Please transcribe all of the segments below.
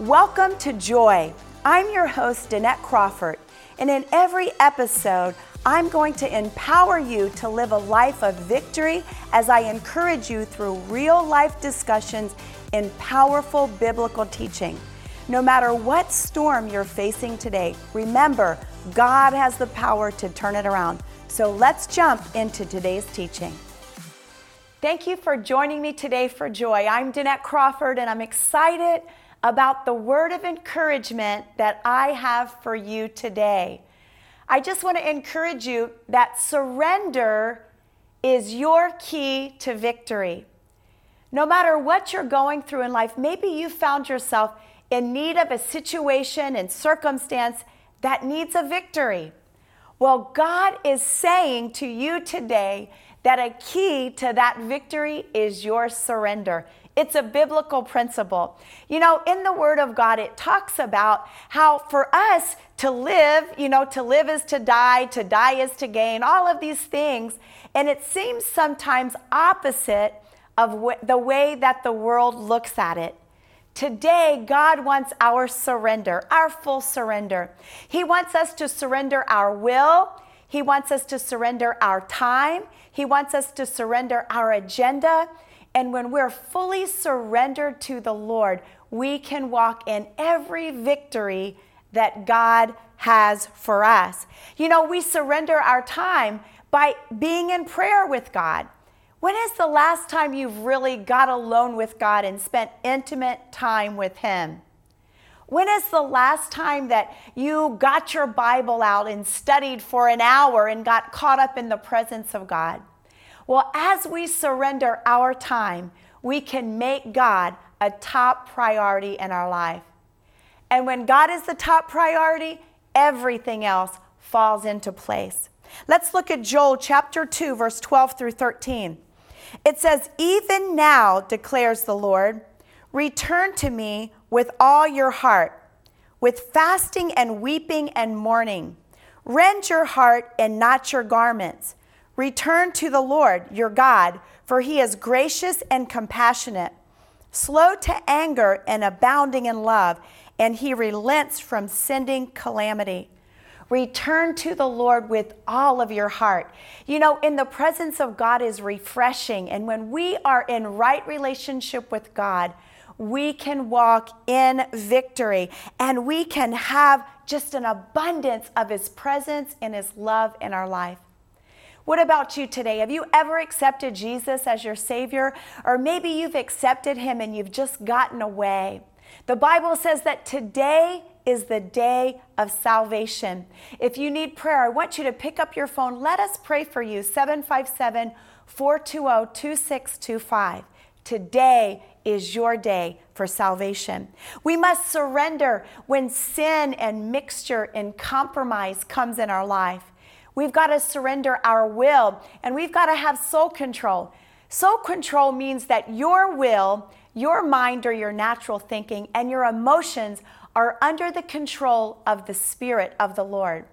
Welcome to Joy. I'm your host, Danette Crawford, and in every episode, I'm going to empower you to live a life of victory as I encourage you through real life discussions in powerful biblical teaching. No matter what storm you're facing today, remember, God has the power to turn it around. So let's jump into today's teaching. Thank you for joining me today for Joy. I'm Danette Crawford, and I'm excited about the word of encouragement that I have for you today. I just want to encourage you that surrender is your key to victory. No matter what you're going through in life, maybe you found yourself in need of a situation and circumstance that needs a victory. Well, God is saying to you today that a key to that victory is your surrender. It's a biblical principle. You know, in the Word of God, it talks about how for us to live, you know, to live is to die, to die is to gain, all of these things. And it seems sometimes opposite of wh- the way that the world looks at it. Today, God wants our surrender, our full surrender. He wants us to surrender our will. He wants us to surrender our time. He wants us to surrender our agenda. And when we're fully surrendered to the Lord, we can walk in every victory that God has for us. You know, we surrender our time by being in prayer with God. When is the last time you've really got alone with God and spent intimate time with Him? When is the last time that you got your Bible out and studied for an hour and got caught up in the presence of God? Well, as we surrender our time, we can make God a top priority in our life. And when God is the top priority, everything else falls into place. Let's look at Joel chapter 2, verse 12 through 13. It says, Even now, declares the Lord, return to me with all your heart, with fasting and weeping and mourning. Rend your heart and not your garments. Return to the Lord your God, for he is gracious and compassionate, slow to anger and abounding in love, and he relents from sending calamity. Return to the Lord with all of your heart. You know, in the presence of God is refreshing. And when we are in right relationship with God, we can walk in victory and we can have just an abundance of His presence and His love in our life. What about you today? Have you ever accepted Jesus as your Savior? Or maybe you've accepted Him and you've just gotten away. The Bible says that today is the day of salvation. If you need prayer, I want you to pick up your phone. Let us pray for you. 757 420 2625. Today is your day for salvation. We must surrender when sin and mixture and compromise comes in our life. We've got to surrender our will and we've got to have soul control. Soul control means that your will, your mind, or your natural thinking and your emotions are under the control of the Spirit of the Lord.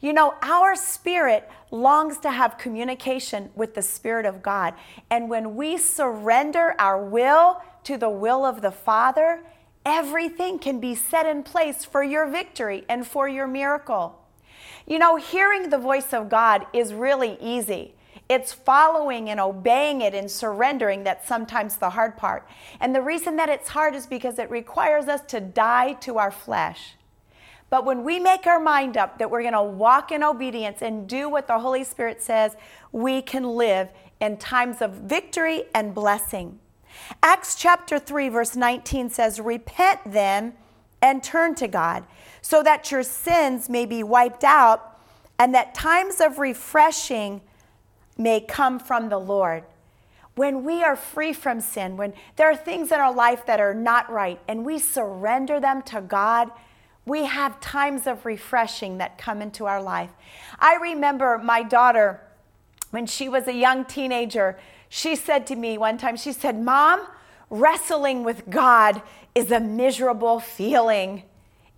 You know, our spirit longs to have communication with the Spirit of God. And when we surrender our will to the will of the Father, everything can be set in place for your victory and for your miracle. You know, hearing the voice of God is really easy. It's following and obeying it and surrendering that's sometimes the hard part. And the reason that it's hard is because it requires us to die to our flesh. But when we make our mind up that we're going to walk in obedience and do what the Holy Spirit says, we can live in times of victory and blessing. Acts chapter 3, verse 19 says, Repent then and turn to God so that your sins may be wiped out and that times of refreshing may come from the Lord. When we are free from sin, when there are things in our life that are not right and we surrender them to God, we have times of refreshing that come into our life. I remember my daughter, when she was a young teenager, she said to me one time, she said, Mom, wrestling with God is a miserable feeling.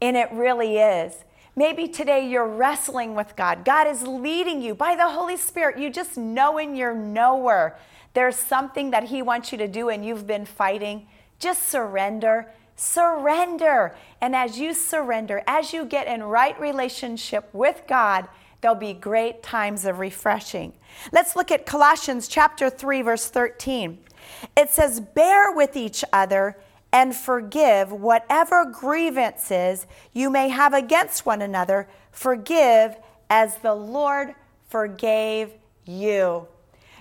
And it really is. Maybe today you're wrestling with God. God is leading you by the Holy Spirit. You just know in your knower there's something that He wants you to do and you've been fighting. Just surrender. surrender. And as you surrender, as you get in right relationship with God, there'll be great times of refreshing. Let's look at Colossians chapter 3 verse 13. It says, "Bear with each other and forgive whatever grievances you may have against one another. Forgive as the Lord forgave you."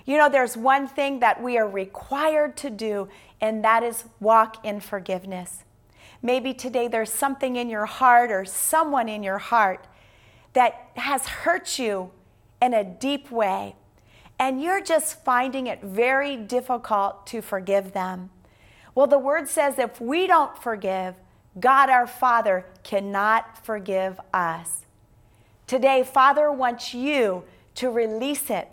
You know, there's one thing that we are required to do, and that is walk in forgiveness. Maybe today there's something in your heart or someone in your heart that has hurt you in a deep way, and you're just finding it very difficult to forgive them. Well, the word says if we don't forgive, God our Father cannot forgive us. Today, Father wants you to release it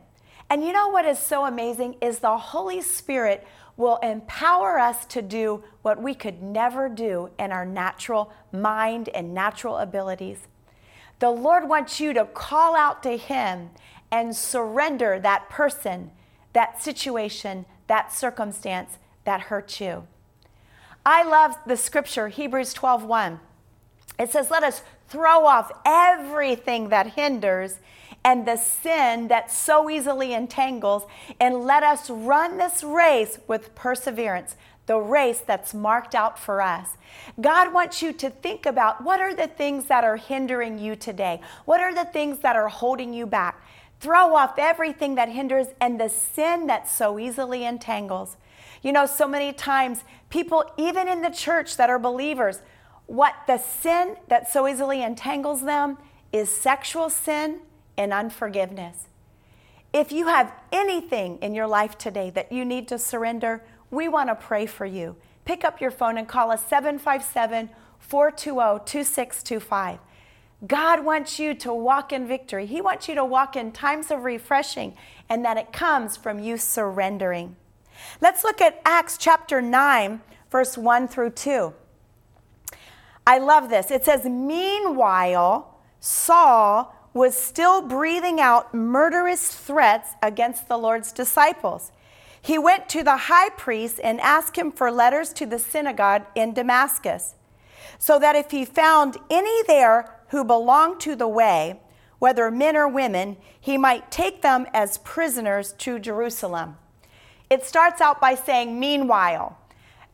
and you know what is so amazing is the Holy Spirit will empower us to do what we could never do in our natural mind and natural abilities. The Lord wants you to call out to Him and surrender that person, that situation, that circumstance that hurt you. I love the scripture, Hebrews 12 1. It says, Let us throw off everything that hinders and the sin that so easily entangles, and let us run this race with perseverance, the race that's marked out for us. God wants you to think about what are the things that are hindering you today? What are the things that are holding you back? Throw off everything that hinders and the sin that so easily entangles. You know, so many times, people, even in the church that are believers, what the sin that so easily entangles them is sexual sin and unforgiveness. If you have anything in your life today that you need to surrender, we want to pray for you. Pick up your phone and call us 757 420 2625. God wants you to walk in victory. He wants you to walk in times of refreshing, and that it comes from you surrendering. Let's look at Acts chapter 9, verse 1 through 2. I love this. It says, Meanwhile, Saul was still breathing out murderous threats against the Lord's disciples. He went to the high priest and asked him for letters to the synagogue in Damascus, so that if he found any there who belonged to the way, whether men or women, he might take them as prisoners to Jerusalem. It starts out by saying, Meanwhile,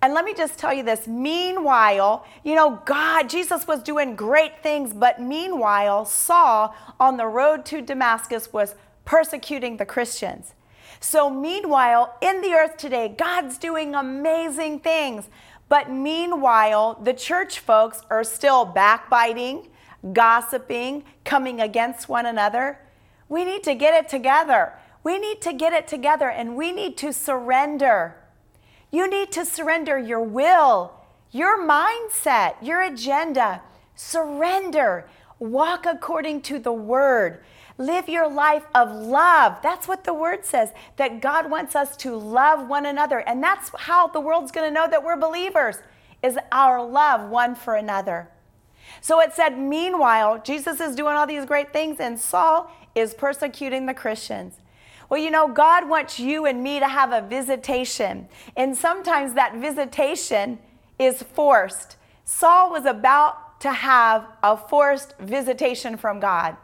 and let me just tell you this meanwhile, you know, God, Jesus was doing great things, but meanwhile, Saul on the road to Damascus was persecuting the Christians. So, meanwhile, in the earth today, God's doing amazing things. But meanwhile, the church folks are still backbiting, gossiping, coming against one another. We need to get it together. We need to get it together and we need to surrender. You need to surrender your will, your mindset, your agenda. Surrender. Walk according to the word. Live your life of love. That's what the word says, that God wants us to love one another. And that's how the world's going to know that we're believers, is our love one for another. So it said, meanwhile, Jesus is doing all these great things, and Saul is persecuting the Christians. Well, you know, God wants you and me to have a visitation. And sometimes that visitation is forced. Saul was about to have a forced visitation from God.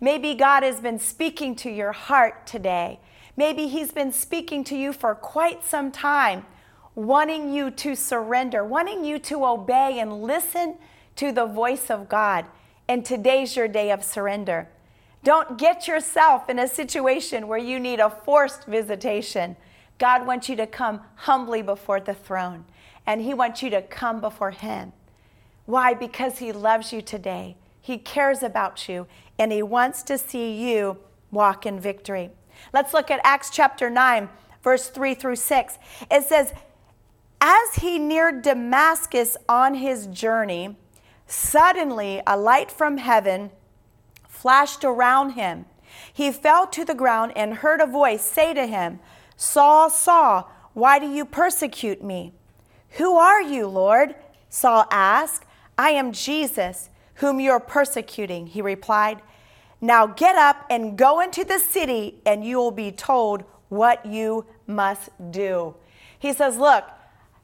Maybe God has been speaking to your heart today. Maybe He's been speaking to you for quite some time, wanting you to surrender, wanting you to obey and listen to the voice of God. And today's your day of surrender. Don't get yourself in a situation where you need a forced visitation. God wants you to come humbly before the throne, and He wants you to come before Him. Why? Because He loves you today. He cares about you, and He wants to see you walk in victory. Let's look at Acts chapter 9, verse 3 through 6. It says, As he neared Damascus on his journey, suddenly a light from heaven flashed around him. He fell to the ground and heard a voice say to him, Saul, Saul, why do you persecute me? Who are you, Lord? Saul asked. I am Jesus, whom you are persecuting, he replied. Now get up and go into the city, and you will be told what you must do. He says, Look,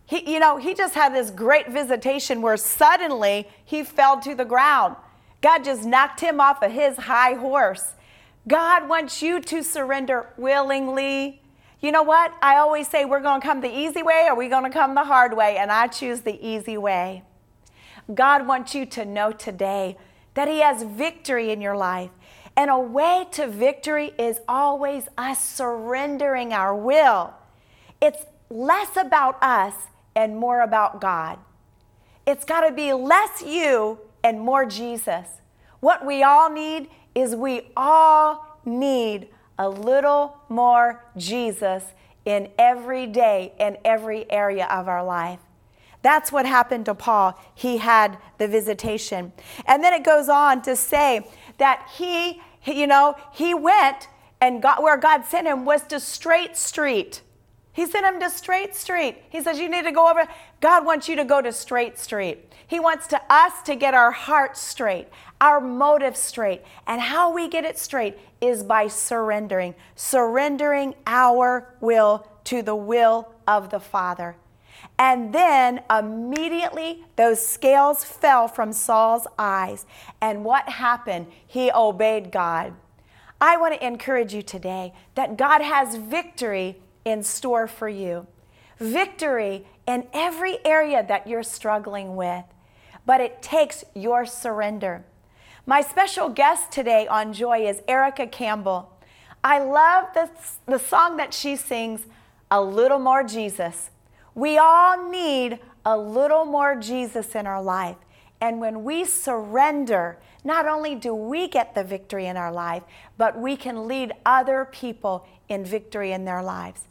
He, you know, he just had this great visitation where suddenly he fell to the ground. God just knocked him off of his high horse. God wants you to surrender willingly. You know what? I always say we're going to come the easy way or we're going to come the hard way, and I choose the easy way. God wants you to know today that He has victory in your life. And a way to victory is always us surrendering our will. It's less about us and more about God. It's got to be less you and more Jesus. What we all need is we all need a little more Jesus in every day and every area of our life. That's what happened to Paul. He had the visitation. And then it goes on to say that he, you know, he went and got where God sent him was to Straight Street. He sent him to Straight Street. He says, You need to go over. God wants you to go to Straight Street. He wants to us to get our hearts straight, our motive straight. And how we get it straight is by surrendering, surrendering our will to the will of the Father. And then immediately those scales fell from Saul's eyes. And what happened? He obeyed God. I want to encourage you today that God has victory in store for you. Victory in every area that you're struggling with. But it takes your surrender. My special guest today on Joy is Erica Campbell. I love the, the song that she sings, A Little More Jesus. We all need a little more Jesus in our life. And when we surrender, not only do we get the victory in our life, but we can lead other people in victory in their lives.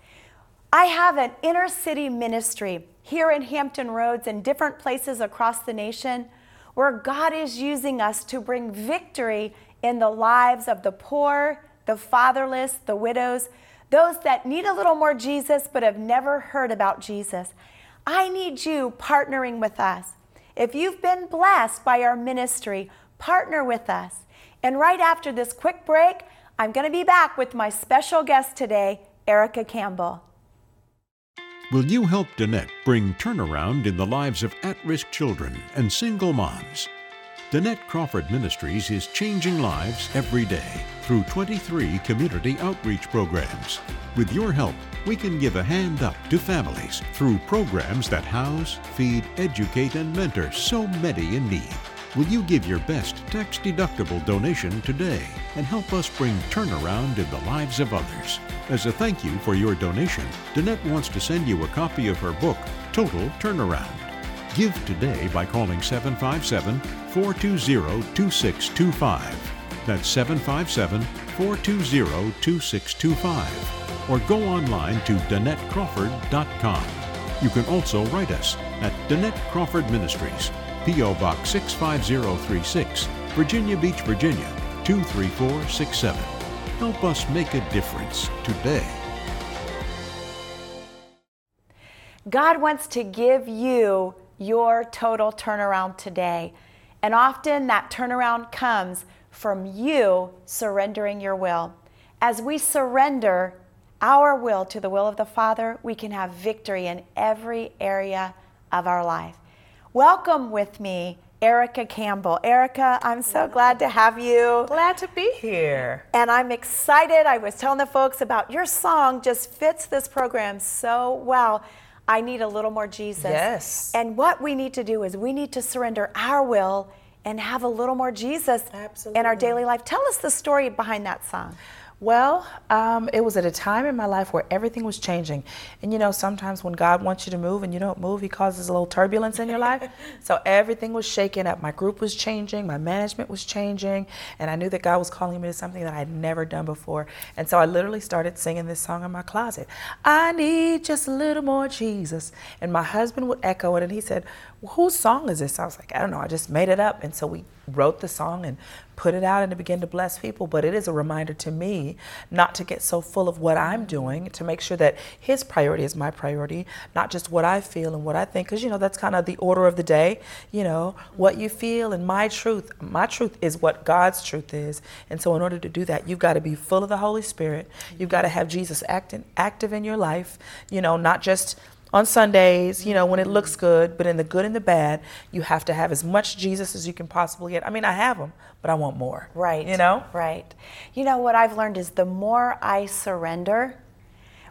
I have an inner city ministry here in Hampton Roads and different places across the nation where God is using us to bring victory in the lives of the poor, the fatherless, the widows, those that need a little more Jesus but have never heard about Jesus. I need you partnering with us. If you've been blessed by our ministry, partner with us. And right after this quick break, I'm going to be back with my special guest today, Erica Campbell. Will you help Danette bring turnaround in the lives of at risk children and single moms? Danette Crawford Ministries is changing lives every day through 23 community outreach programs. With your help, we can give a hand up to families through programs that house, feed, educate, and mentor so many in need. Will you give your best tax deductible donation today and help us bring turnaround in the lives of others? As a thank you for your donation, Danette wants to send you a copy of her book, Total Turnaround. Give today by calling 757 420 2625. That's 757 420 2625. Or go online to DanetteCrawford.com. You can also write us at Danette Crawford Ministries, P.O. Box 65036, Virginia Beach, Virginia 23467. Help us make a difference today. God wants to give you your total turnaround today. And often that turnaround comes from you surrendering your will. As we surrender our will to the will of the Father, we can have victory in every area of our life. Welcome with me, Erica Campbell. Erica, I'm so glad to have you. Glad to be here. And I'm excited. I was telling the folks about your song just fits this program so well. I need a little more Jesus. Yes. And what we need to do is we need to surrender our will and have a little more Jesus Absolutely. in our daily life. Tell us the story behind that song. Well, um, it was at a time in my life where everything was changing. And you know, sometimes when God wants you to move and you don't move, He causes a little turbulence in your life. so everything was shaking up. My group was changing, my management was changing, and I knew that God was calling me to something that I had never done before. And so I literally started singing this song in my closet I need just a little more Jesus. And my husband would echo it, and he said, well, Whose song is this? I was like, I don't know, I just made it up. And so we wrote the song and put it out and to begin to bless people. But it is a reminder to me not to get so full of what I'm doing, to make sure that His priority is my priority, not just what I feel and what I think. Because, you know, that's kind of the order of the day, you know, what you feel and my truth. My truth is what God's truth is. And so, in order to do that, you've got to be full of the Holy Spirit. You've got to have Jesus acting, active in your life, you know, not just on Sundays, you know, when it looks good, but in the good and the bad, you have to have as much Jesus as you can possibly get. I mean, I have them, but I want more. Right. You know? Right. You know, what I've learned is the more I surrender,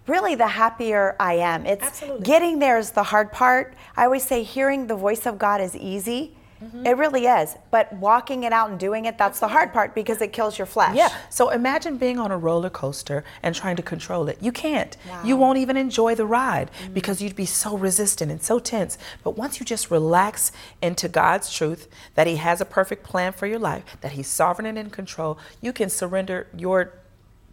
really the happier I am. It's Absolutely. getting there is the hard part. I always say hearing the voice of God is easy. Mm-hmm. It really is. But walking it out and doing it, that's the hard part because it kills your flesh. Yeah. So imagine being on a roller coaster and trying to control it. You can't. Wow. You won't even enjoy the ride because you'd be so resistant and so tense. But once you just relax into God's truth that He has a perfect plan for your life, that He's sovereign and in control, you can surrender your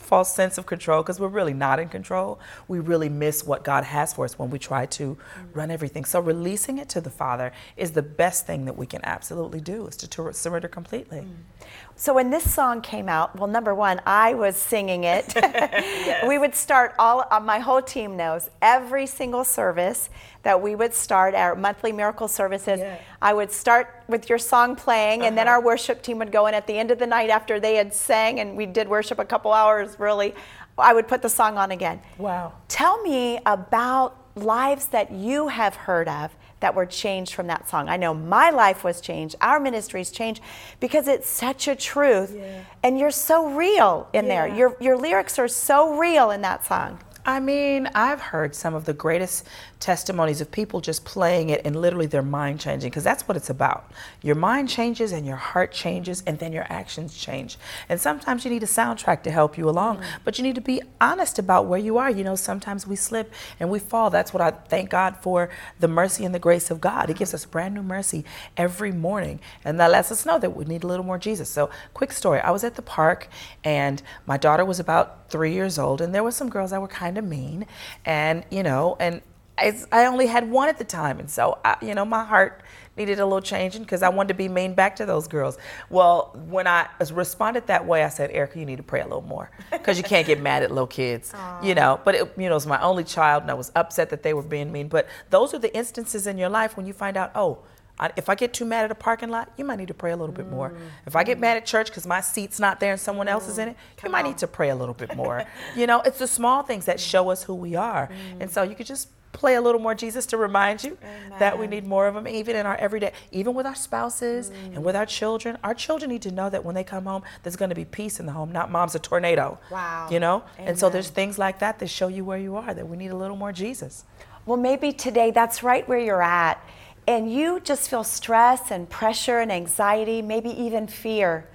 false sense of control because we're really not in control. We really miss what God has for us when we try to mm-hmm. run everything. So releasing it to the Father is the best thing that we can absolutely do is to, to surrender completely. Mm. So when this song came out, well, number one, I was singing it. We would start all. Uh, my whole team knows every single service that we would start our monthly miracle services. Yeah. I would start with your song playing, and then our worship team would go in at the end of the night after they had sang, and we did worship a couple hours. Really, I would put the song on again. Wow. Tell me about lives that you have heard of that were changed from that song. I know my life was changed, our ministries changed because it's such a truth and you're so real in there. Your your lyrics are so real in that song. I mean, I've heard some of the greatest testimonies of people just playing it and literally their mind changing because that's what it's about. Your mind changes and your heart changes and then your actions change. And sometimes you need a soundtrack to help you along, mm. but you need to be honest about where you are. You know, sometimes we slip and we fall. That's what I thank God for the mercy and the grace of God. He gives us brand new mercy every morning. And that lets us know that we need a little more Jesus. So, quick story I was at the park and my daughter was about three years old, and there were some girls that were kind of mean. And, you know, and I, I only had one at the time. And so, I, you know, my heart needed a little changing because I wanted to be mean back to those girls. Well, when I responded that way, I said, Erica, you need to pray a little more because you can't get mad at little kids, you know. But, it, you know, it was my only child, and I was upset that they were being mean. But those are the instances in your life when you find out, oh, I, if I get too mad at a parking lot, you might need to pray a little bit more. If I get mad at church because my seat's not there and someone else is in it, you might need to pray a little bit more. you know, it's the small things that show us who we are. And so you could just play a little more Jesus to remind you that we need more of him even in our everyday, even with our spouses and with our children. Our children need to know that when they come home, there's going to be peace in the home, not mom's a tornado. Wow. You know? And so there's things like that that show you where you are, that we need a little more Jesus. Well, maybe today that's right where you're at. And you just feel stress and pressure and anxiety, maybe even fear.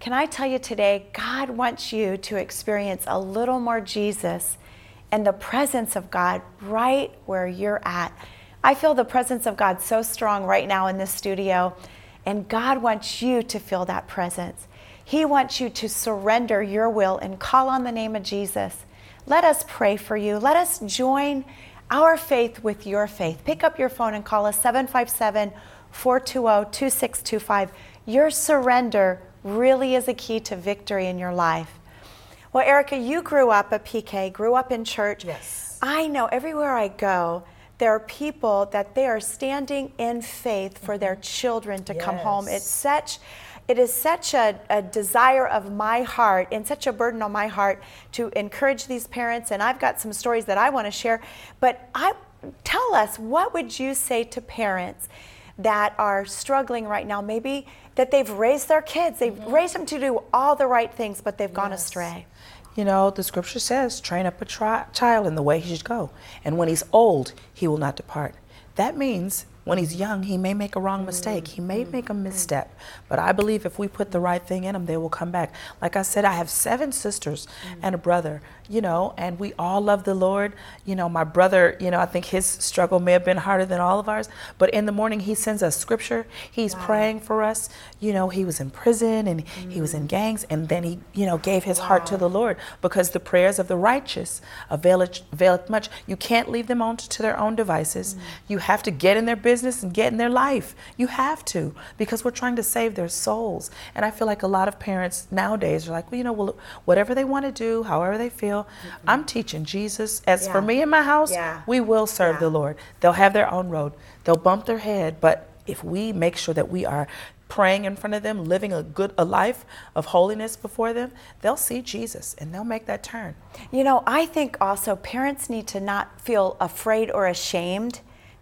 Can I tell you today, God wants you to experience a little more Jesus and the presence of God right where you're at. I feel the presence of God so strong right now in this studio, and God wants you to feel that presence. He wants you to surrender your will and call on the name of Jesus. Let us pray for you. Let us join our faith with your faith. Pick up your phone and call us 757 420 2625. Your surrender really is a key to victory in your life. Well, Erica, you grew up a PK, grew up in church. Yes. I know everywhere I go, there are people that they are standing in faith for their mm-hmm. children to come home. It's such it is such a, a desire of my heart and such a burden on my heart to encourage these parents and I've got some stories that I want to share. But I tell us what would you say to parents that are struggling right now, maybe that they've raised their kids, they've mm-hmm. raised them to do all the right things, but they've gone astray. You know, the scripture says, train up a tri- child in the way he should go. And when he's old, he will not depart. That means when he's young, he may make a wrong mistake. He may make a misstep. But I believe if we put the right thing in him, they will come back. Like I said, I have seven sisters and a brother, you know, and we all love the Lord. You know, my brother, you know, I think his struggle may have been harder than all of ours. But in the morning, he sends us scripture. He's praying for us. You know, he was in prison and he was in mm. gangs. And then he, you know, gave his heart to the Lord because the prayers of the righteous availeth, availeth much. You can't leave them on to their own devices. Mm. You have to get in their business and get in their life. You have to because we're trying to save their souls. And I feel like a lot of parents nowadays are like, well, you know, well, whatever they want to do, however they feel. I'm teaching Jesus. As for me and my house, Yeah. we will serve Yeah. the Lord. They'll have their own road. They'll bump their head, but if we make sure that we are praying in front of them, living a good a life of holiness before them, they'll see Jesus and they'll make that turn. You know, I think also parents need to not feel afraid or ashamed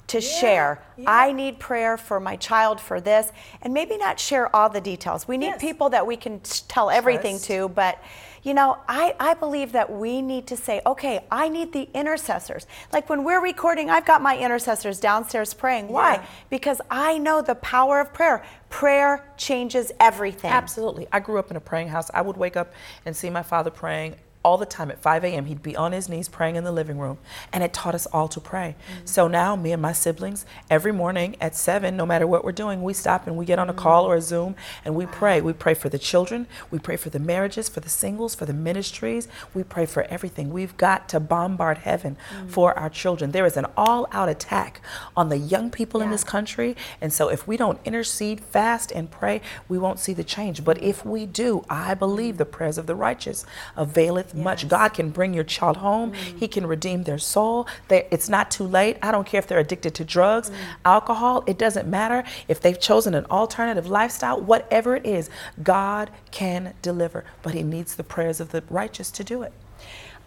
to yeah, share. Yeah. I need prayer for my child for this, and maybe not share all the details. We need yes. people that we can tell everything Trust. to, but you know, I, I believe that we need to say, okay, I need the intercessors. Like when we're recording, I've got my intercessors downstairs praying. Why? Yeah. Because I know the power of prayer. Prayer changes everything. Absolutely. I grew up in a praying house. I would wake up and see my father praying all the time at 5 a.m. He'd be on his knees praying in the living room, and it taught us all to pray. Mm-hmm. So now, me and my siblings, every morning at 7, no matter what we're doing, we stop and we get on a call or a Zoom and we pray. We pray for the children, we pray for the marriages, for the singles, for the ministries, we pray for everything. We've got to bombard heaven mm-hmm. for our children. There is an all out attack on the young people yeah. in this country, and so if we don't intercede, fast, and pray, we won't see the change. But if we do, I believe the prayers of the righteous availeth yes. much. God can bring your child home. Mm. He can redeem their soul. They, it's not too late. I don't care if they're addicted to drugs, mm. alcohol. It doesn't matter if they've chosen an alternative lifestyle. Whatever it is, God can deliver. But He needs the prayers of the righteous to do it.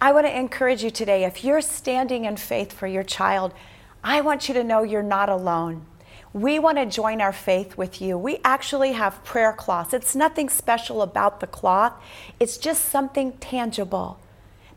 I want to encourage you today if you're standing in faith for your child, I want you to know you're not alone we want to join our faith with you. We actually have prayer cloths. It's nothing special about the cloth, it's just something tangible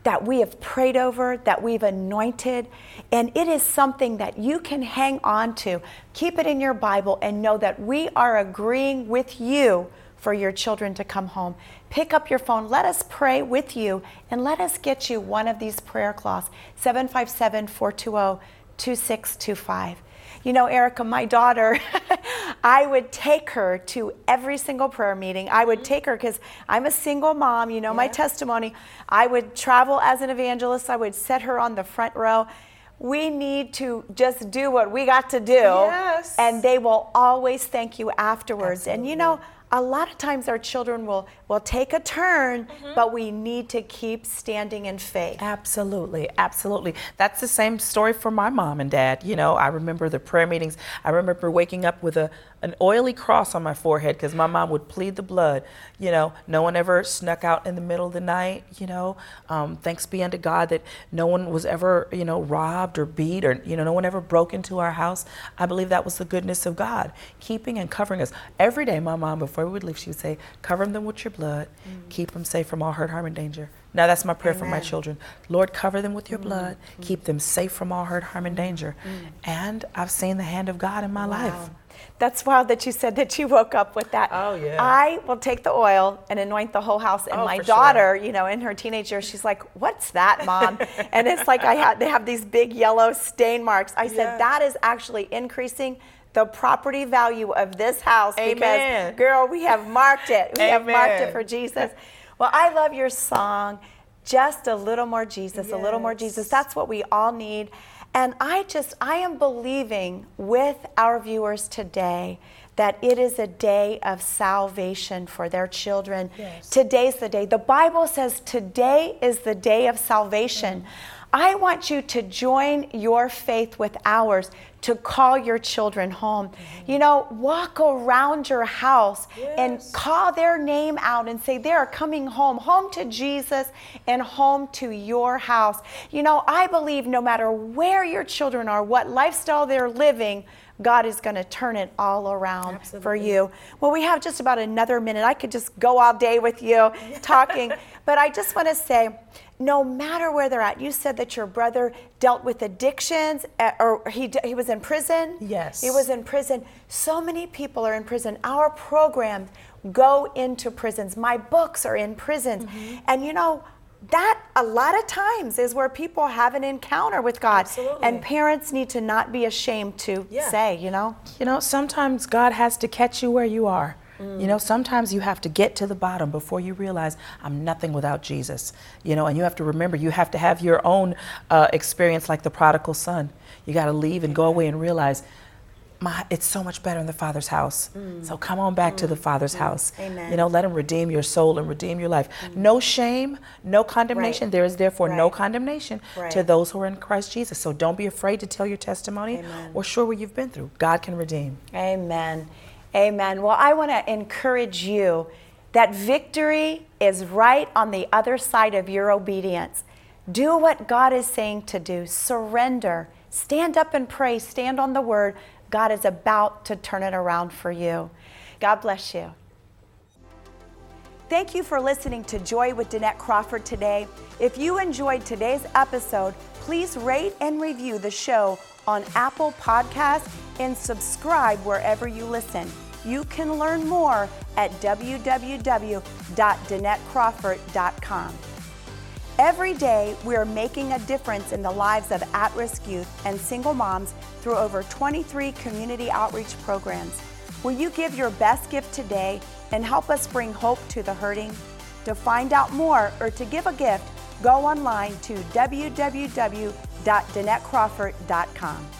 that we have prayed over, that we've anointed, and it is something that you can hang on to. Keep it in your Bible and know that we are agreeing with you for your children to come home. Pick up your phone, let us pray with you, and let us get you one of these prayer cloths 757 420 2625. You know, Erica, my daughter, I would take her to every single prayer meeting. I would mm-hmm. take her because I'm a single mom, you know, yeah. my testimony. I would travel as an evangelist, I would set her on the front row. We need to just do what we got to do. Yes. And they will always thank you afterwards. Absolutely. And you know, a lot of times our children will will take a turn mm-hmm. but we need to keep standing in faith. Absolutely absolutely. That's the same story for my mom and dad. You know i remember the prayer meetings. I remember waking up with a an oily cross on my forehead because my mom would plead the blood. You know, no one ever snuck out in the middle of the night. You know, um, thanks be unto God that no one was ever, you know, robbed or beat or, you know, no one ever broke into our house. I believe that was the goodness of God, keeping and covering us. Every day, my mom, before we would leave, she would say, cover them with your blood, mm. keep them safe from all hurt, harm, and danger. Now that's my prayer Amen. for my children. Lord, cover them with your mm-hmm. blood, keep them safe from all hurt, harm, and danger. Mm-hmm. And I've seen the hand of God in my wow. life. That's wild that you said that you woke up with that. Oh yeah. I will take the oil and anoint the whole house. And oh, my daughter, sure. you know, in her teenage years, she's like, "What's that, mom?" and it's like I had they have these big yellow stain marks. I said that is actually increasing the property value of this house Amen. because girl, we have marked it. We Amen. have marked it for Jesus. Well, I love your song. Just a little more Jesus, yes. a little more Jesus. That's what we all need. And I just, I am believing with our viewers today that it is a day of salvation for their children. Yes. Today's the day. The Bible says today is the day of salvation. Mm-hmm. I want you to join your faith with ours to call your children home. Mm-hmm. You know, walk around your house yes. and call their name out and say, they are coming home, home to Jesus and home to your house. You know, I believe no matter where your children are, what lifestyle they're living, God is going to turn it all around Absolutely. for you. Well, we have just about another minute. I could just go all day with you talking, but I just want to say, no matter where they're at. You said that your brother dealt with addictions, eh, or he, he was in prison. Yes. He was in prison. So many people are in prison. Our programs go into prisons. My books are in prisons. Mm-hmm. And you know, that a lot of times is where people have an encounter with God. Absolutely. And parents need to not be ashamed to yeah. say, you know. You know, sometimes God has to catch you where you are. Mm. You know, sometimes you have to get to the bottom before you realize I'm nothing without Jesus. You know, and you have to remember you have to have your own uh, experience like the prodigal son. You got to leave and go away and realize my, it's so much better in the Father's house. Mm. So come on back mm. to the mm. Father's mm. house. Amen. You know, let Him redeem your soul and redeem your life. Mm. No shame, no condemnation. Right. There is therefore right. no condemnation right. to those who are in Christ Jesus. So don't be afraid to tell your testimony Amen. or share what you've been through. God can redeem. Amen. Amen. Well, I want to encourage you that victory is right on the other side of your obedience. Do what God is saying to do, surrender, stand up and pray, stand on the word. God is about to turn it around for you. God bless you. Thank you for listening to Joy with Danette Crawford today. If you enjoyed today's episode, please rate and review the show on Apple Podcasts and subscribe wherever you listen. You can learn more at www.danettecrawford.com. Every day, we are making a difference in the lives of at risk youth and single moms through over 23 community outreach programs. Will you give your best gift today and help us bring hope to the hurting? To find out more or to give a gift, go online to www.danettecrawford.com.